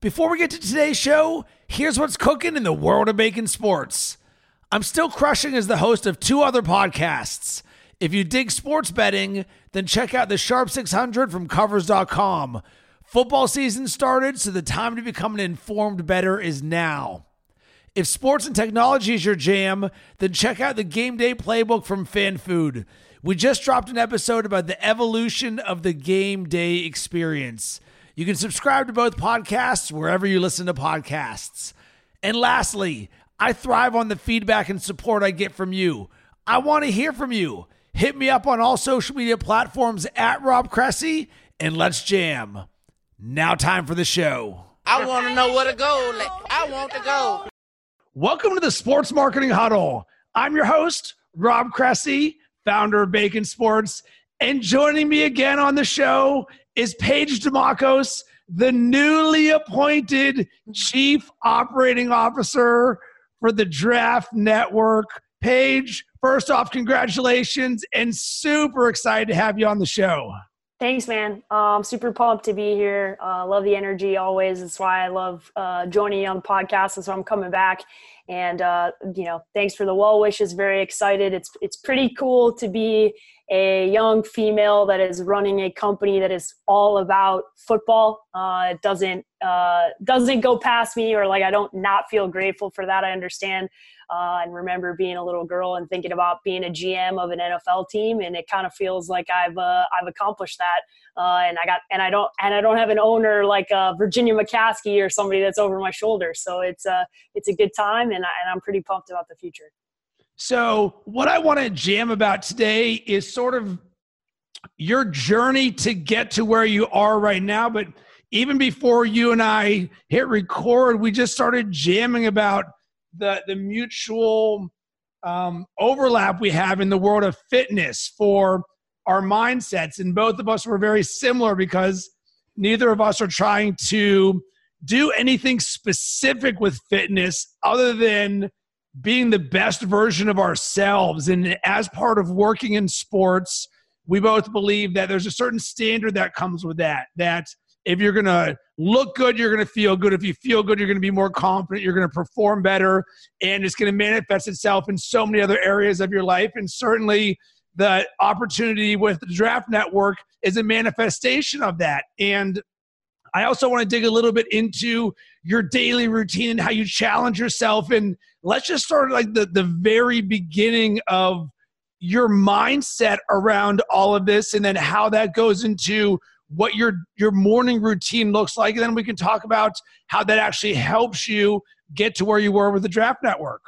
Before we get to today's show, here's what's cooking in the world of bacon sports. I'm still crushing as the host of two other podcasts. If you dig sports betting, then check out the Sharp 600 from Covers.com. Football season started, so the time to become an informed bettor is now. If sports and technology is your jam, then check out the Game Day Playbook from FanFood. We just dropped an episode about the evolution of the game day experience. You can subscribe to both podcasts wherever you listen to podcasts. And lastly, I thrive on the feedback and support I get from you. I want to hear from you. Hit me up on all social media platforms at Rob Cressy and let's jam. Now, time for the show. I want to know where to go. Like, I want to go. Welcome to the Sports Marketing Huddle. I'm your host, Rob Cressy, founder of Bacon Sports. And joining me again on the show is Paige Dimakos, the newly appointed Chief Operating Officer for the Draft Network. Paige, first off, congratulations and super excited to have you on the show. Thanks, man. Um, super pumped to be here. Uh, love the energy always. That's why I love uh, joining you on the podcast. That's why I'm coming back. And uh, you know, thanks for the well wishes. Very excited. It's it's pretty cool to be a young female that is running a company that is all about football. Uh, it doesn't uh, doesn't go past me, or like I don't not feel grateful for that. I understand uh, and remember being a little girl and thinking about being a GM of an NFL team, and it kind of feels like I've uh, I've accomplished that. Uh, and I got and I don't and I don't have an owner like uh, Virginia McCaskey or somebody that's over my shoulder. So it's a it's a good time, and, I, and I'm pretty pumped about the future. So, what I want to jam about today is sort of your journey to get to where you are right now. But even before you and I hit record, we just started jamming about the, the mutual um, overlap we have in the world of fitness for our mindsets. And both of us were very similar because neither of us are trying to do anything specific with fitness other than being the best version of ourselves. And as part of working in sports, we both believe that there's a certain standard that comes with that. That if you're going to look good, you're going to feel good. If you feel good, you're going to be more confident. You're going to perform better. And it's going to manifest itself in so many other areas of your life. And certainly, the opportunity with the draft network is a manifestation of that. And I also want to dig a little bit into your daily routine and how you challenge yourself. And let's just start like the, the very beginning of your mindset around all of this and then how that goes into what your your morning routine looks like. And then we can talk about how that actually helps you get to where you were with the draft network.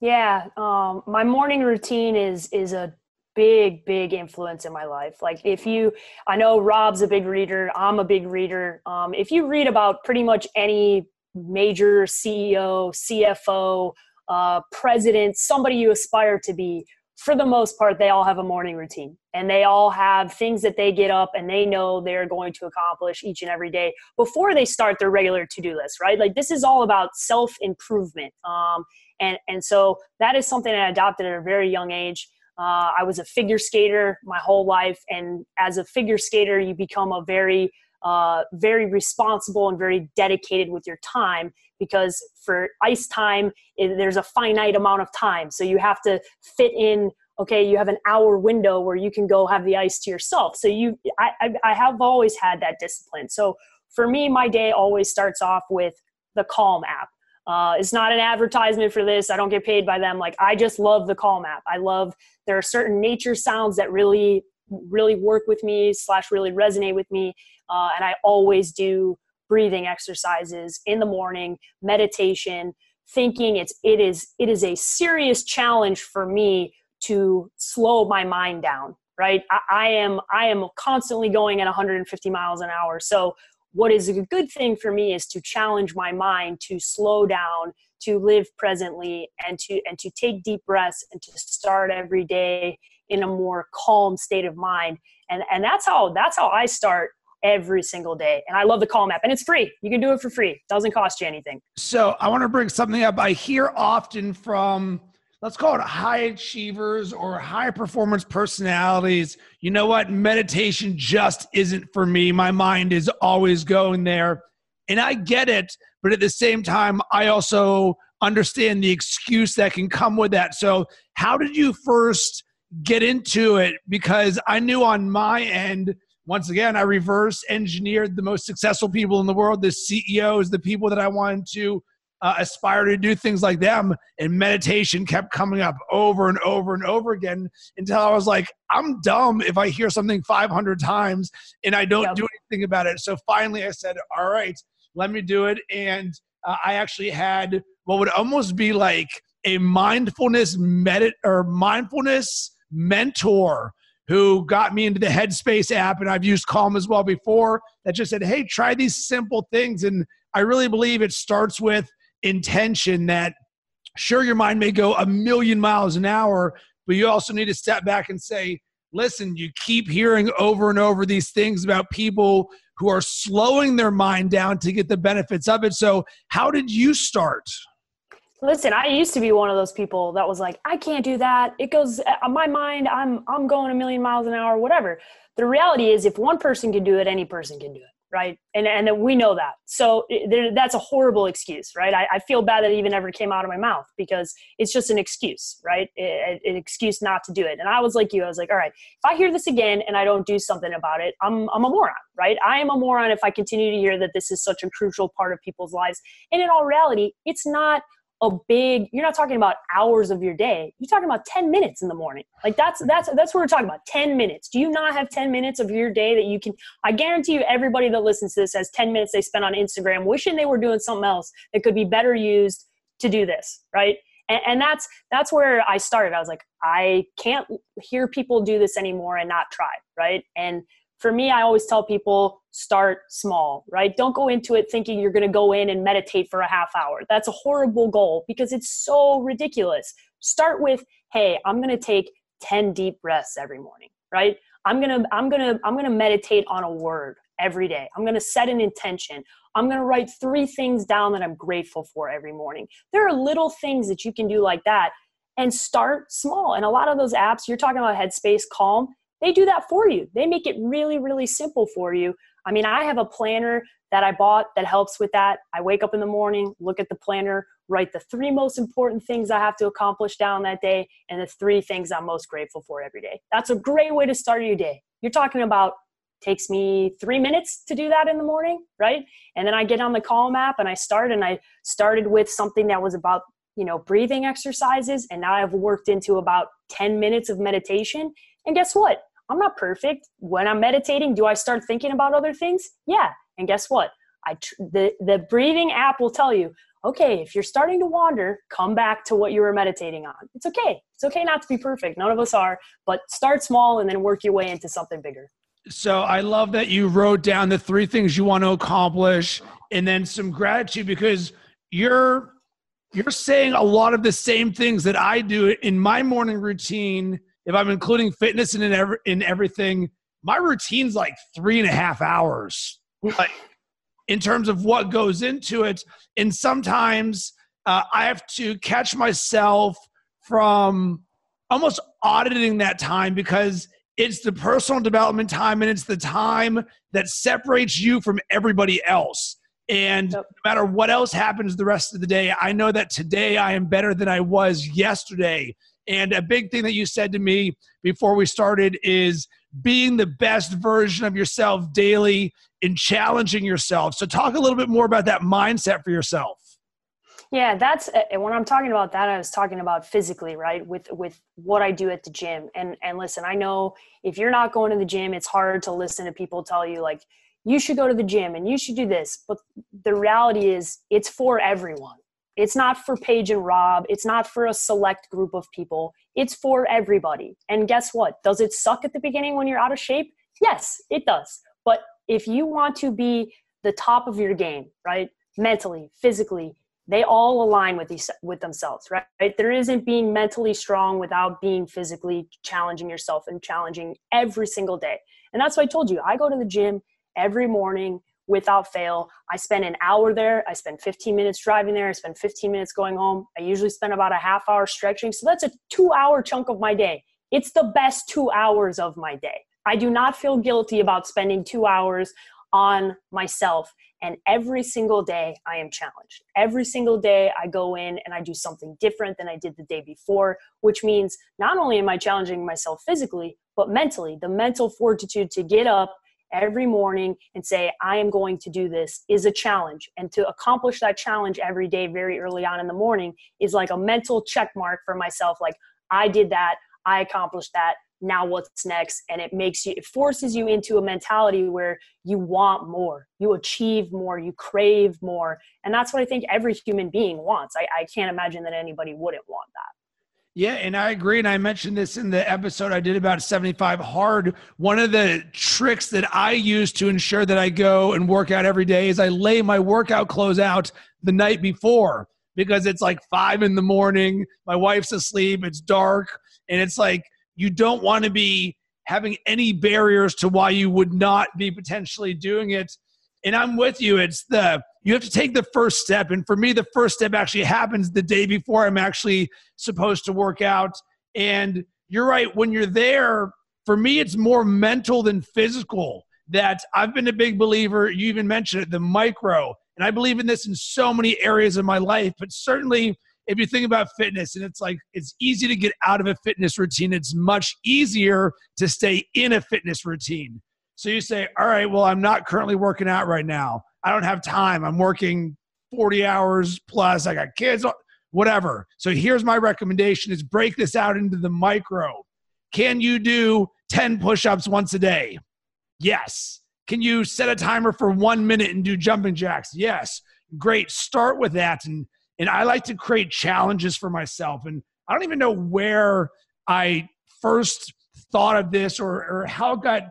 Yeah um, my morning routine is is a big big influence in my life. Like if you i know rob's a big reader i'm a big reader. Um, if you read about pretty much any major ceo cfo uh, president somebody you aspire to be for the most part they all have a morning routine. And they all have things that they get up and they know they're going to accomplish each and every day before they start their regular to-do list right? Like this is all about self-improvement. Um, and and so that is something i adopted at a very young age. Uh, I was a figure skater my whole life, and as a figure skater, you become a very, uh, very responsible and very dedicated with your time because for ice time, there's a finite amount of time, so you have to fit in. Okay, you have an hour window where you can go have the ice to yourself. So you, I, I, I have always had that discipline. So for me, my day always starts off with the Calm app. Uh, it's not an advertisement for this. I don't get paid by them. Like I just love the Calm app. I love there are certain nature sounds that really really work with me slash really resonate with me, uh, and I always do breathing exercises in the morning, meditation, thinking. It's it is it is a serious challenge for me to slow my mind down. Right, I, I am I am constantly going at 150 miles an hour. So what is a good thing for me is to challenge my mind to slow down to live presently and to and to take deep breaths and to start every day in a more calm state of mind and and that's how that's how i start every single day and i love the calm app and it's free you can do it for free it doesn't cost you anything so i want to bring something up i hear often from let's call it high achievers or high performance personalities. You know what? Meditation just isn't for me. My mind is always going there. And I get it, but at the same time, I also understand the excuse that can come with that. So, how did you first get into it? Because I knew on my end, once again, I reverse engineered the most successful people in the world, the CEOs, the people that I wanted to uh, aspire to do things like them. And meditation kept coming up over and over and over again until I was like, I'm dumb if I hear something 500 times and I don't yep. do anything about it. So finally I said, all right, let me do it. And uh, I actually had what would almost be like a mindfulness medit or mindfulness mentor who got me into the Headspace app, and I've used Calm as well before. That just said, "Hey, try these simple things." And I really believe it starts with intention. That sure, your mind may go a million miles an hour, but you also need to step back and say, "Listen, you keep hearing over and over these things about people." Who are slowing their mind down to get the benefits of it. So, how did you start? Listen, I used to be one of those people that was like, I can't do that. It goes on uh, my mind. I'm I'm going a million miles an hour, whatever. The reality is, if one person can do it, any person can do it, right? And and we know that. So it, that's a horrible excuse, right? I, I, feel bad that it even ever came out of my mouth because it's just an excuse, right? It, an excuse not to do it. And I was like you. I was like, all right, if I hear this again and I don't do something about it, I'm I'm a moron, right? I am a moron if I continue to hear that this is such a crucial part of people's lives. And in all reality, it's not a big you're not talking about hours of your day. You're talking about 10 minutes in the morning. Like that's that's that's what we're talking about 10 minutes. Do you not have 10 minutes of your day that you can i guarantee you everybody that listens to this has 10 minutes they spend on instagram wishing they were doing something else that could be better used to do this right? And, and that's that's where i started. I was like i can't hear people do this anymore and not try right? And for me, I always tell people start small, right? Don't go into it thinking you're going to go in and meditate for a half hour. That's a horrible goal because it's so ridiculous. Start with, hey, I'm going to take 10 deep breaths every morning, right? I'm going to I'm going to I'm going to meditate on a word every day. I'm going to set an intention. I'm going to write three things down that I'm grateful for every morning. There are little things that you can do like that and start small. And a lot of those apps, you're talking about Headspace, Calm, they do that for you. They make it really, really simple for you. I mean, I have a planner that I bought that helps with that. I wake up in the morning, look at the planner, write the three most important things I have to accomplish down that day, and the three things I'm most grateful for every day. That's a great way to start your day. You're talking about takes me three minutes to do that in the morning, right? And then I get on the Calm app and I start, and I started with something that was about you know breathing exercises, and now I've worked into about 10 minutes of meditation. And guess what? I'm not perfect. When I'm meditating, do I start thinking about other things? Yeah. And guess what? I tr- the the breathing app will tell you, okay, if you're starting to wander, come back to what you were meditating on. It's okay. It's okay not to be perfect. None of us are, but start small and then work your way into something bigger. So I love that you wrote down the three things you want to accomplish and then some gratitude because you're you're saying a lot of the same things that I do in my morning routine if I'm including fitness in, every, in everything, my routine's like three and a half hours. Like in terms of what goes into it, and sometimes uh, I have to catch myself from almost auditing that time because it's the personal development time and it's the time that separates you from everybody else. And no matter what else happens the rest of the day, I know that today I am better than I was yesterday. And a big thing that you said to me before we started is being the best version of yourself daily and challenging yourself. So, talk a little bit more about that mindset for yourself. Yeah, that's uh, and when I'm talking about that, I was talking about physically, right? With with what I do at the gym. And and listen, I know if you're not going to the gym, it's hard to listen to people tell you like you should go to the gym and you should do this. But the reality is, it's for everyone. It's not for Paige and Rob. It's not for a select group of people. It's for everybody. And guess what? Does it suck at the beginning when you're out of shape? Yes, it does. But if you want to be the top of your game, right? Mentally, physically, they all align with these with themselves, right? right? There isn't being mentally strong without being physically challenging yourself and challenging every single day. And that's why I told you. I go to the gym every morning without fail. I spend an hour there. I spend 15 minutes driving there. I spend 15 minutes going home. I usually spend about a half hour stretching. So that's a two hour chunk of my day. It's the best two hours of my day. I do not feel guilty about spending two hours on myself. And every single day I am challenged. Every single day I go in and I do something different than I did the day before, which means not only am I challenging myself physically, but mentally. The mental fortitude to get up every morning and say, I am going to do this is a challenge. And to accomplish that challenge every day, very early on in the morning, is like a mental check mark for myself. Like, I did that, I accomplished that. Now, what's next? And it makes you, it forces you into a mentality where you want more, you achieve more, you crave more. And that's what I think every human being wants. I, I can't imagine that anybody wouldn't want that. Yeah, and I agree. And I mentioned this in the episode I did about 75 Hard. One of the tricks that I use to ensure that I go and work out every day is I lay my workout clothes out the night before because it's like five in the morning. My wife's asleep, it's dark, and it's like you don't want to be having any barriers to why you would not be potentially doing it. And I'm with you. It's the you have to take the first step. And for me, the first step actually happens the day before I'm actually supposed to work out. And you're right, when you're there, for me, it's more mental than physical. That I've been a big believer, you even mentioned it, the micro. And I believe in this in so many areas of my life, but certainly if you think about fitness and it's like it's easy to get out of a fitness routine, it's much easier to stay in a fitness routine. So you say, all right, well, I'm not currently working out right now. I don't have time. I'm working 40 hours plus. I got kids, whatever. So here's my recommendation is break this out into the micro. Can you do 10 push-ups once a day? Yes. Can you set a timer for one minute and do jumping jacks? Yes. Great. Start with that. And and I like to create challenges for myself. And I don't even know where I first thought of this or, or how it got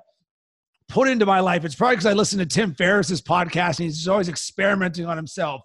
put into my life. It's probably because I listen to Tim Ferriss's podcast and he's always experimenting on himself.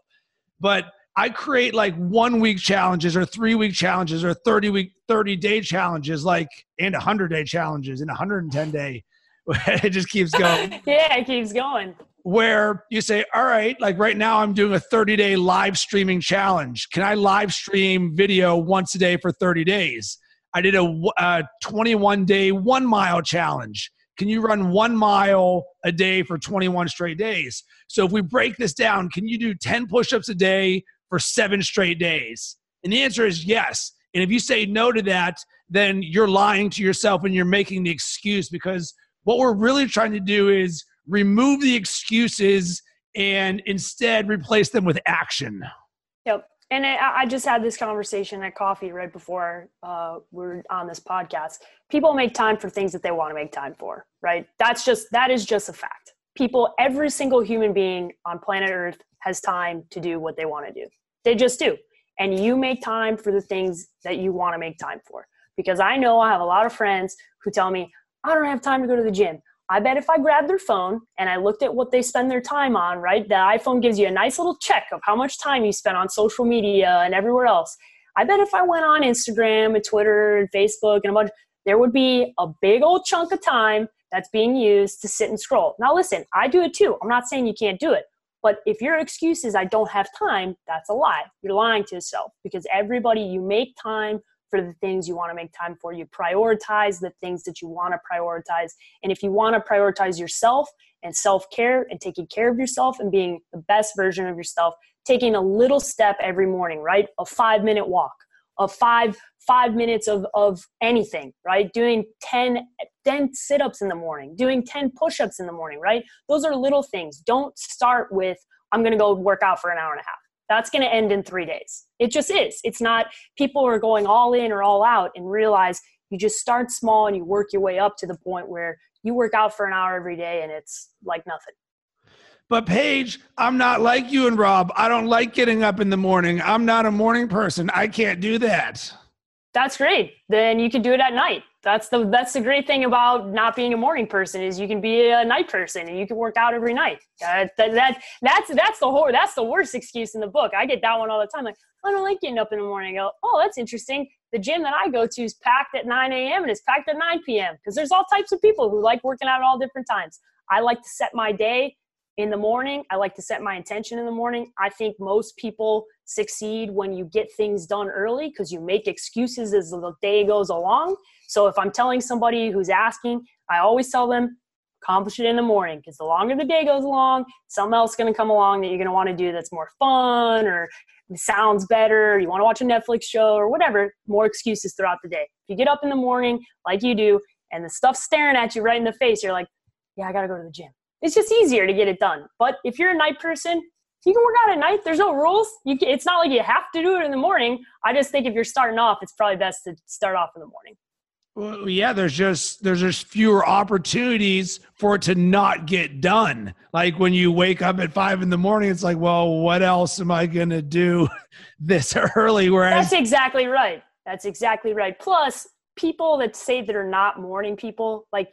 But I create like one week challenges or three week challenges or 30 week, 30 day challenges, like and 100 day challenges and 110 day. it just keeps going. yeah, it keeps going. Where you say, all right, like right now I'm doing a 30 day live streaming challenge. Can I live stream video once a day for 30 days? I did a, a uh, 21 day one mile challenge. Can you run one mile a day for 21 straight days? So if we break this down, can you do 10 push ups a day for seven straight days? And the answer is yes. And if you say no to that, then you're lying to yourself and you're making the excuse because what we're really trying to do is remove the excuses and instead replace them with action. Yep and I, just had this conversation at coffee right before uh, we're on this podcast. People make time for things that they want to make time for, right? That's just that is just a fact. People, every single human being on planet Earth has time to do what they want to do. They just do, and you make time for the things that you want to make time for. Because I know I have a lot of friends who tell me I don't have time to go to the gym. I bet if I grabbed their phone and I looked at what they spend their time on, right? The iPhone gives you a nice little check of how much time you spent on social media and everywhere else. I bet if I went on Instagram and Twitter and Facebook and a bunch, there would be a big old chunk of time that's being used to sit and scroll. Now, listen, I do it too. I'm not saying you can't do it. But if your excuse is I don't have time, that's a lie. You're lying to yourself because everybody, you make time for the things you want to make time for. You prioritize the things that you want to prioritize. And if you want to prioritize yourself and self care and taking care of yourself and being the best version of yourself, taking a little step every morning, right? A five minute walk, a five five minutes of, of anything, right? Doing 10, 10 sit-ups in the morning, doing 10 push-ups in the morning, right? Those are little things. Don't start with, I'm gonna go work out for an hour and a half that's going to end in three days. It just is. It's not people are going all in or all out and realize you just start small and you work your way up to the point where you work out for an hour every day and it's like nothing. But Paige, I'm not like you and Rob. I don't like getting up in the morning. I'm not a morning person. I can't do that. That's great. Then you can do it at night that's the that's the great thing about not being a morning person is you can be a night person and you can work out every night. Uh, that, that that's that's the whole that's the worst excuse in the book. I get that one all the time. Like I don't like getting up in the morning. I go, oh, that's interesting. The gym that I go to is packed at 9 a.m. and it's packed at 9 p.m. because there's all types of people who like working out at all different times. I like to set my day in the morning. I like to set my intention in the morning. I think most people succeed when you get things done early because you make excuses as the day goes along. So if I'm telling somebody who's asking, I always tell them accomplish it in the morning because the longer the day goes along, something else is going to come along that you're going to want to do that's more fun or sounds better. You want to watch a Netflix show or whatever. More excuses throughout the day. If you get up in the morning like you do and the stuff's staring at you right in the face, you're like, yeah, I got to go to the gym. It's just easier to get it done. But if you're a night person, you can work out at night. There's no rules. You can, it's not like you have to do it in the morning. I just think if you're starting off, it's probably best to start off in the morning. Well, yeah, there's just there's just fewer opportunities for it to not get done. Like when you wake up at five in the morning, it's like, well, what else am I gonna do this early? Whereas that's exactly right. That's exactly right. Plus, people that say that are not morning people, like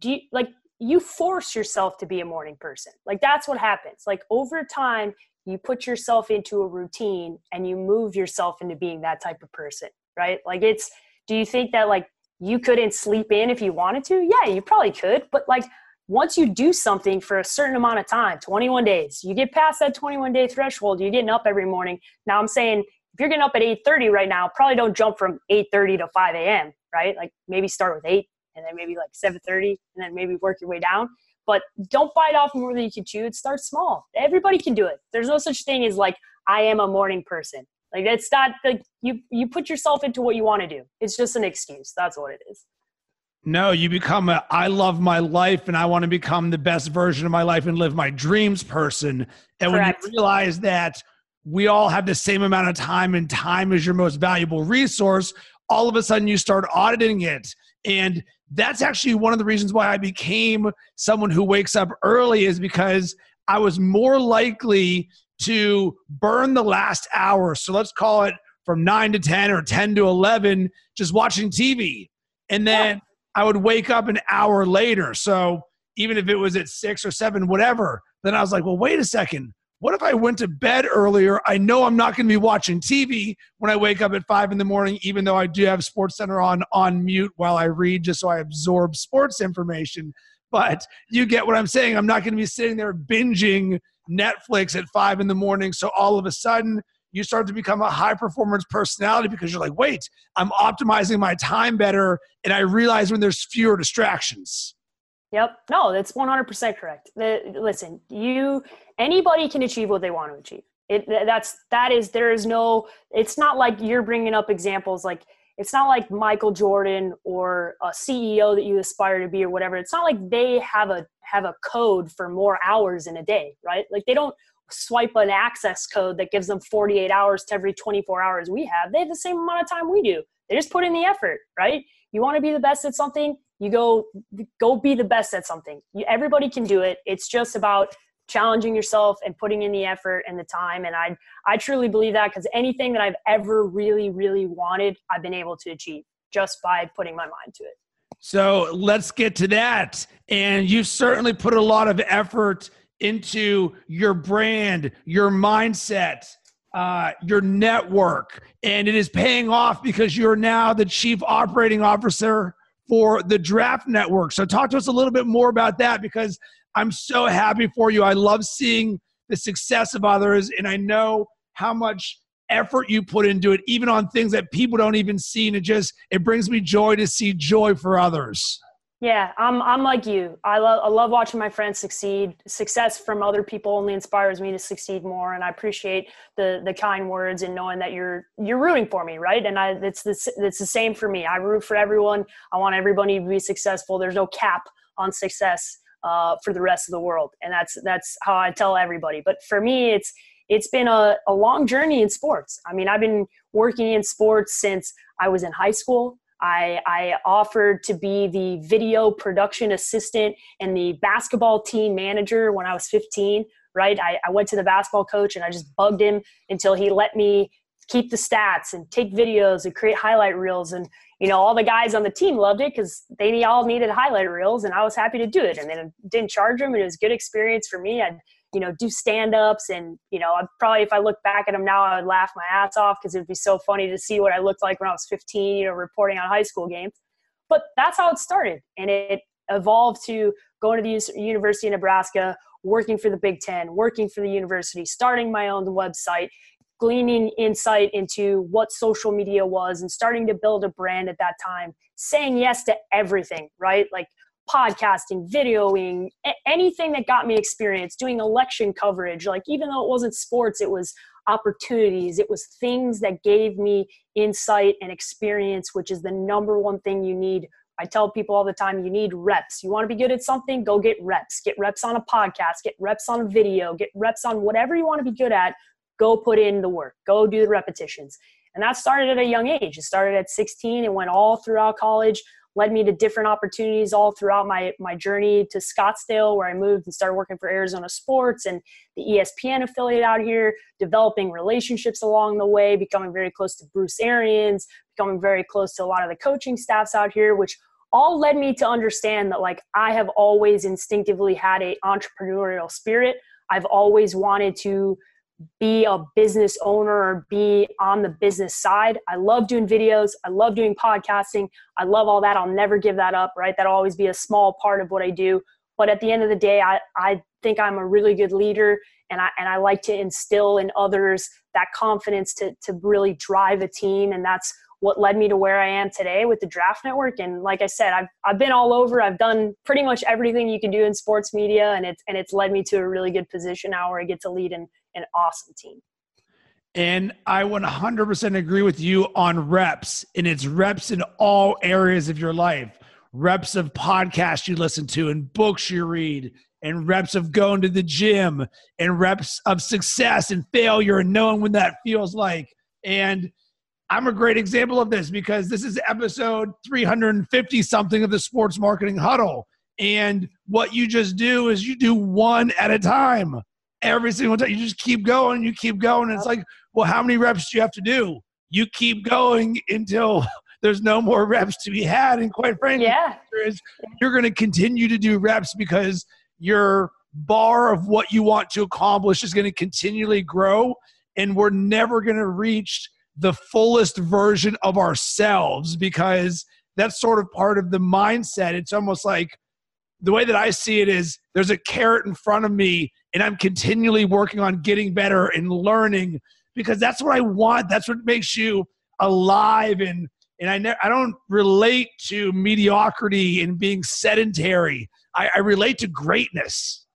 do you, like you force yourself to be a morning person. Like that's what happens. Like over time, you put yourself into a routine and you move yourself into being that type of person, right? Like it's do you think that like you couldn't sleep in if you wanted to? Yeah, you probably could, but like once you do something for a certain amount of time, 21 days, you get past that 21 day threshold, you're getting up every morning. Now I'm saying if you're getting up at 8:30 right now, probably don't jump from 8:30 to 5 a.m. Right? Like maybe start with 8, and then maybe like 7.30 and then maybe work your way down. But don't bite off more than you can chew. Start small. Everybody can do it. There's no such thing as like i am a morning person. Like it's not like you you put yourself into what you want to do. It's just an excuse. That's what it is. No, you become a I love my life and I want to become the best version of my life and live my dreams person. And Correct. when you realize that we all have the same amount of time and time is your most valuable resource, all of a sudden you start auditing it. And that's actually one of the reasons why I became someone who wakes up early is because I was more likely to burn the last hour. So let's call it from 9 to 10 or 10 to 11 just watching TV. And then yeah. I would wake up an hour later. So even if it was at 6 or 7 whatever, then I was like, "Well, wait a second what if I went to bed earlier? I know I'm not going to be watching TV when I wake up at five in the morning, even though I do have Sports Center on on mute while I read, just so I absorb sports information. But you get what I'm saying. I'm not going to be sitting there binging Netflix at five in the morning. So all of a sudden, you start to become a high performance personality because you're like, wait, I'm optimizing my time better. And I realize when there's fewer distractions. Yep. No, that's 100% correct. The, listen, you anybody can achieve what they want to achieve. It that's that is there is no it's not like you're bringing up examples like it's not like Michael Jordan or a CEO that you aspire to be or whatever. It's not like they have a have a code for more hours in a day, right? Like they don't swipe an access code that gives them 48 hours to every 24 hours we have. They have the same amount of time we do. They just put in the effort, right? You want to be the best at something, you go go be the best at something. You, everybody can do it. It's just about challenging yourself and putting in the effort and the time. And i i truly believe that because anything that i've ever really really wanted i've been able to achieve just by putting my mind to it. So let's get to that. And you certainly put a lot of effort into your brand your mindset uh, your network. And it is paying off because you're now the chief operating officer for the Draft Network. So, talk to us a little bit more about that because I'm so happy for you. I love seeing the success of others, and I know how much effort you put into it, even on things that people don't even see. And it just it brings me joy to see joy for others. Yeah, I'm I'm like you. I love I love watching my friends succeed. Success from other people only inspires me to succeed more, and I appreciate the the kind words and knowing that you're you're rooting for me, right? And I it's the it's the same for me. I root for everyone. I want everybody to be successful. There's no cap on success uh, for the rest of the world, and that's that's how I tell everybody. But for me, it's it's been a, a long journey in sports. I mean, I've been working in sports since I was in high school. I, I offered to be the video production assistant and the basketball team manager when I was 15, right? I, I went to the basketball coach and I just bugged him until he let me keep the stats and take videos and create highlight reels. And, you know, all the guys on the team loved it because they all needed highlight reels and I was happy to do it. And then didn't charge them and it was a good experience for me. I'd you know, do stand ups. And, you know, I'd probably, if I look back at them now, I would laugh my ass off because it'd be so funny to see what I looked like when I was 15, you know, reporting on high school games. But that's how it started. And it evolved to going to the University of Nebraska, working for the Big Ten, working for the university, starting my own website, gleaning insight into what social media was and starting to build a brand at that time, saying yes to everything, right? Like podcasting, videoing, anything that got me experience, doing election coverage. Like, even though it wasn't sports, it was opportunities, it was things that gave me insight and experience, which is the number one thing you need. I tell people all the time you need reps. You want to be good at something, go get reps. Get reps on a podcast, get reps on a video, get reps on whatever you want to be good at. Go put in the work, go do the repetitions. And that started at a young age. It started at 16 and went all throughout college led me to different opportunities all throughout my my journey to Scottsdale, where I moved and started working for Arizona Sports and the ESPN affiliate out here, developing relationships along the way, becoming very close to Bruce Arians, becoming very close to a lot of the coaching staffs out here, which all led me to understand that like I have always instinctively had a entrepreneurial spirit. I've always wanted to be a business owner or be on the business side. I love doing videos. I love doing podcasting. I love all that. I'll never give that up, right? That'll always be a small part of what I do. But at the end of the day, I, I think I'm a really good leader and I, and I like to instill in others that confidence to, to really drive a team. And that's what led me to where I am today with the Draft Network. And like I said, I've, I've been all over. I've done pretty much everything you can do in sports media, and it's and it's led me to a really good position now where I get to lead an, an awesome team. And I 100% agree with you on reps, and it's reps in all areas of your life. Reps of podcasts you listen to, and books you read, and reps of going to the gym, and reps of success and failure, and knowing when that feels like. And I'm a great example of this because this is episode 350 something of the Sports Marketing Huddle. And what you just do is you do one at a time. Every single time. You just keep going, you keep going. It's like, well, how many reps do you have to do? You keep going until there's no more reps to be had. And quite frankly, yeah. you're going to continue to do reps because your bar of what you want to accomplish is going to continually grow. And we're never going to reach the fullest version of ourselves because that's sort of part of the mindset. It's almost like the way that I see it is there's a carrot in front of me and I'm continually working on getting better and learning because that's what I want. That's what makes you alive and and I ne- I don't relate to mediocrity and being sedentary. I, I relate to greatness.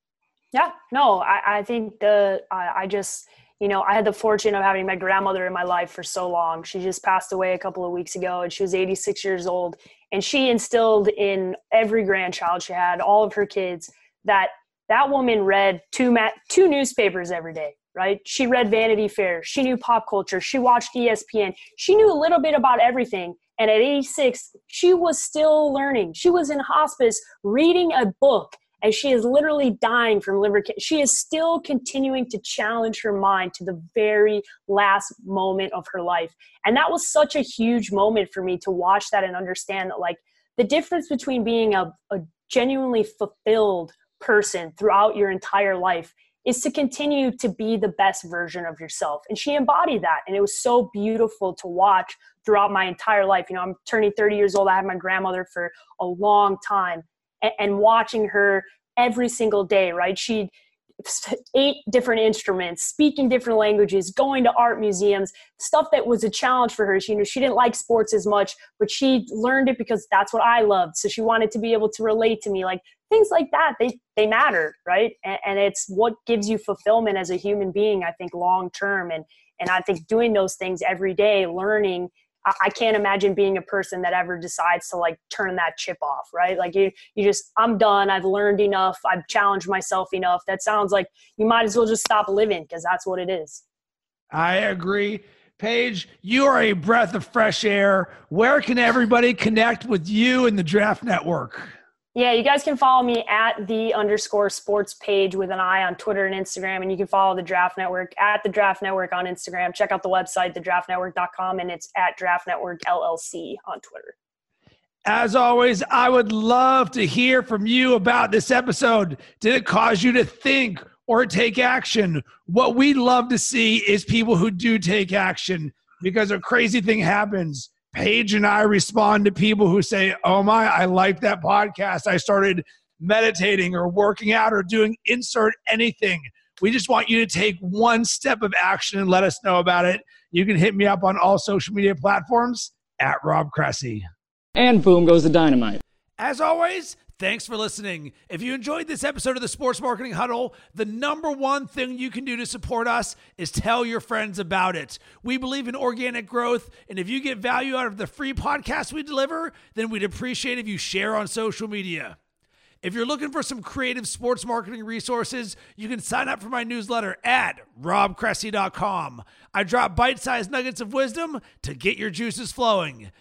Yeah, no, I, I think the I, I just you know, I had the fortune of having my grandmother in my life for so long. She just passed away a couple of weeks ago and she was 86 years old. And she instilled in every grandchild she had, all of her kids, that that woman read two, ma- two newspapers every day, right? She read Vanity Fair. She knew pop culture. She watched ESPN. She knew a little bit about everything. And at 86, she was still learning. She was in hospice reading a book and she is literally dying from liver cancer. She is still continuing to challenge her mind to the very last moment of her life. And that was such a huge moment for me to watch that and understand that, like, the difference between being a, a genuinely fulfilled person throughout your entire life is to continue to be the best version of yourself. And she embodied that. And it was so beautiful to watch throughout my entire life. You know, I'm turning 30 years old. I had my grandmother for a long time and, watching her every single day, right? She eight different instruments, speaking different languages, going to art museums, stuff that was a challenge for her. She, you know, she didn't like sports as much, but she learned it because that's what I loved. So she wanted to be able to relate to me. Like things like that, they they matter, right? And, and it's what gives you fulfillment as a human being. I think long term, and and I think doing those things every day, learning I can't imagine being a person that ever decides to like turn that chip off, right? Like you, you just, I'm done. I've learned enough. I've challenged myself enough. That sounds like you might as well just stop living because that's what it is. I agree. Paige, you are a breath of fresh air. Where can everybody connect with you and the Draft Network? Yeah, you guys can follow me at the underscore sports page with an eye on Twitter and Instagram. And you can follow the Draft Network at the Draft Network on Instagram. Check out the website, thedraftnetwork.com, and it's at Draft Network LLC on Twitter. As always, I would love to hear from you about this episode. Did it cause you to think or take action? What we'd love to see is people who do take action because a crazy thing happens Paige and I respond to people who say, Oh my, I like that podcast. I started meditating or working out or doing insert anything. We just want you to take one step of action and let us know about it. You can hit me up on all social media platforms at Rob Cressy. And boom goes the dynamite. As always, Thanks for listening. If you enjoyed this episode of the Sports Marketing Huddle, the number one thing you can do to support us is tell your friends about it. We believe in organic growth, and if you get value out of the free podcast we deliver, then we'd appreciate if you share on social media. If you're looking for some creative sports marketing resources, you can sign up for my newsletter at robcressy.com. I drop bite sized nuggets of wisdom to get your juices flowing.